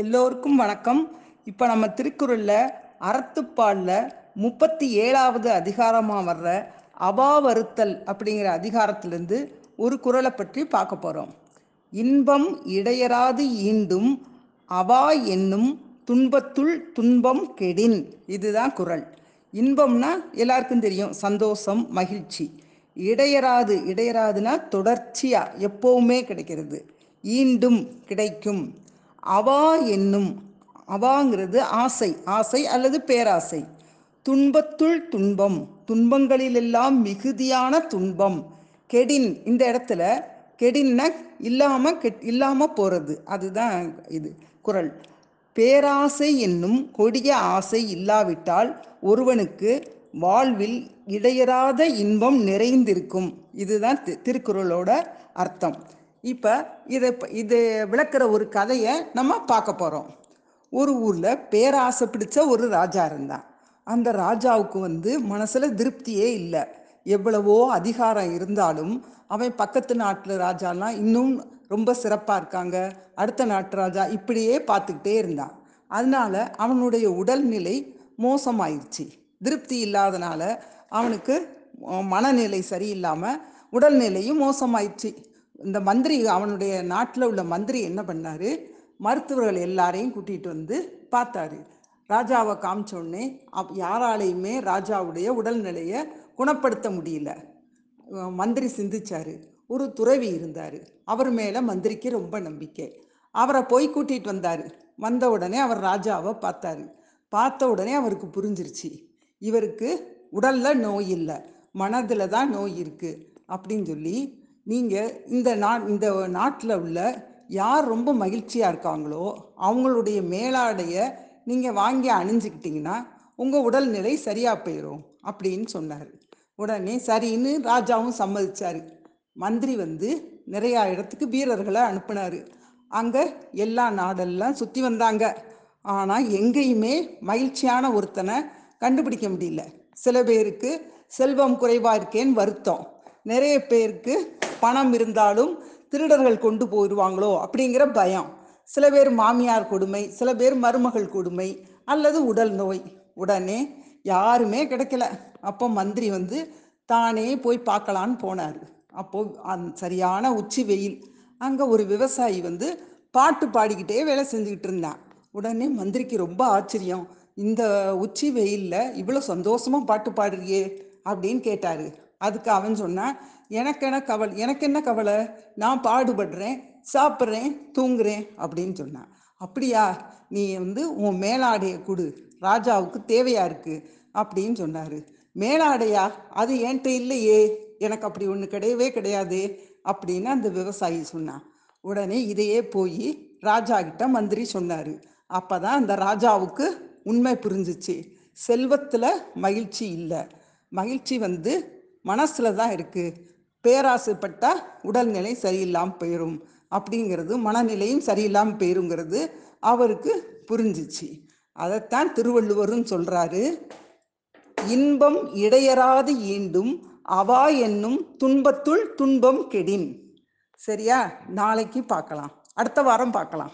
எல்லோருக்கும் வணக்கம். இப்போ நம்ம திருக்குறளில் அறத்துப்பாலில் முப்பத்தி ஏழாவது அதிகாரமாக வர்ற அபாவறுத்தல் அப்படிங்கிற அதிகாரத்திலேருந்து ஒரு குறளை பற்றி பார்க்க போகிறோம் இன்பம் இடையராது ஈண்டும் அவா என்னும் துன்பத்துள் துன்பம் கெடின். இதுதான் குறள். இன்பம்னா எல்லாருக்கும் தெரியும். சந்தோஷம் மகிழ்ச்சி. இடையராது இடையராதுனா தொடர்ச்சியாக எப்போவுமே கிடைக்கிறது. ஈண்டும் கிடைக்கும். அவா என்னும் அவாங்கிறது ஆசை ஆசை அல்லது பேராசை. துன்பத்துள் துன்பம் துன்பங்களிலெல்லாம் மிகுதியான துன்பம். கெடின் இந்த இடத்துல கெடின்னா இல்லாமல் கெட் இல்லாமல் போகிறது அதுதான் இது குறள் பேராசை என்னும் கொடிய ஆசை இல்லாவிட்டால் ஒருவனுக்கு வாழ்வில் இடையறாத இன்பம் நிறைந்திருக்கும். இதுதான் தி- திருக்குறளோட அர்த்தம். இப்போ இதை இது விளக்குற ஒரு கதையை நம்ம பார்க்க போகிறோம் ஒரு ஊரில் பேராசை பிடிச்ச ஒரு ராஜா இருந்தான். அந்த ராஜாவுக்கு வந்து மனசில் திருப்தியே இல்லை. எவ்வளவோ அதிகாரம் இருந்தாலும் அவன் பக்கத்து நாட்டு ராஜாலாம் இன்னும் ரொம்ப சிறப்பாக இருக்காங்க. அடுத்த நாட்டு ராஜா இப்படியே பார்த்துக்கிட்டே இருந்தான். அதனால அவனுடைய உடல்நிலை மோசமாயிருச்சு. திருப்தி இல்லாதனால அவனுக்கு மனநிலை சரியில்லாமல் உடல்நிலையும் மோசமாயிடுச்சு இந்த மந்திரி அவனுடைய நாட்டில் உள்ள மந்திரி என்ன பண்ணார்? மருத்துவர்கள் எல்லாரையும் கூட்டிகிட்டு வந்து பார்த்தாரு. ராஜாவை காமிச்ச உடனே அப் யாராலையுமே ராஜாவுடைய உடல்நிலையை குணப்படுத்த முடியல. மந்திரி சிந்திச்சாரு. ஒரு துறவி இருந்தார். அவர் மேலே மந்திரிக்கு ரொம்ப நம்பிக்கை. அவரை போய் கூட்டிகிட்டு வந்தார். வந்த உடனே அவர் ராஜாவை பார்த்தாரு. பார்த்த உடனே அவருக்கு புரிஞ்சிருச்சு. இவருக்கு உடலில் நோய் இல்லை. மனதில் தான் நோய் இருக்குது அப்படின்னு சொல்லி நீங்கள் இந்த நா இந்த நாட்டில் உள்ள யார் ரொம்ப மகிழ்ச்சியாக இருக்காங்களோ அவங்களுடைய மேலாடைய நீங்கள் வாங்கி அணிஞ்சுக்கிட்டிங்கன்னா உங்கள் உடல்நிலை சரியாக போயிடும் அப்படின்னு சொன்னார். உடனே சரின்னு ராஜாவும் சம்மதிச்சார். மந்திரி வந்து நிறையா இடத்துக்கு வீரர்களை அனுப்புனார். அங்கே எல்லா நாடெல்லாம் சுற்றி வந்தாங்க. ஆனால் எங்கேயுமே மகிழ்ச்சியான ஒருத்தனை கண்டுபிடிக்க முடியல. சில பேருக்கு செல்வம் குறைவாக இருக்கேன்னு வருத்தம். நிறைய பேருக்கு பணம் இருந்தாலும் திருடர்கள் கொண்டு போயிடுவாங்களோ அப்படிங்கிற பயம். சில பேர் மாமியார் கொடுமை சில பேர் மருமகள் கொடுமை அல்லது உடல் நோய். உடனே யாருமே கிடைக்கல. அப்போ மந்திரி வந்து தானே போய் பார்க்கலான்னு போனார். அப்போ அந் சரியான உச்சி வெயில். அங்கே ஒரு விவசாயி வந்து பாட்டு பாடிக்கிட்டே வேலை செஞ்சுக்கிட்டு இருந்தான் உடனே மந்திரிக்கு ரொம்ப ஆச்சரியம். இந்த உச்சி வெயிலில் இவ்வளோ சந்தோஷமாக பாட்டு பாடுறியே அப்படின்னு கேட்டார். அதுக்கு அவன் சொன்னான் எனக்கு என்ன கவலை எனக்கு என்ன கவலை? நான் பாடுபடுறேன் சாப்பிட்றேன் தூங்குறேன் அப்படின்னு சொன்னான். அப்படியா? நீ வந்து உன் மேலாடையை கொடு ராஜாவுக்கு தேவையா இருக்கு? அப்படின்னு சொன்னார். மேலாடையா? அது என்கிட்ட இல்லையே எனக்கு அப்படி ஒன்று கிடையவே கிடையாது அப்படின்னு அந்த விவசாயி சொன்னான். உடனே இதையே போய் ராஜா கிட்ட மந்திரி சொன்னார். அப்போ தான் அந்த ராஜாவுக்கு உண்மை புரிஞ்சிச்சு. செல்வத்தில் மகிழ்ச்சி இல்லை. மகிழ்ச்சி வந்து மனசில் தான் இருக்குது பேராசைப்பட்டா உடல்நிலை சரியில்லாமல் போயிடும் அப்படிங்கிறது மனநிலையும் சரியில்லாமல் போயிருங்கிறது அவருக்கு புரிஞ்சிச்சு. அதைத்தான் திருவள்ளுவரும் சொல்கிறாரு இன்பம் இடையராது ஈண்டும் அவா என்னும் துன்பத்துள் துன்பம் கெடின். சரியா? நாளைக்கு பார்க்கலாம். அடுத்த வாரம் பார்க்கலாம்.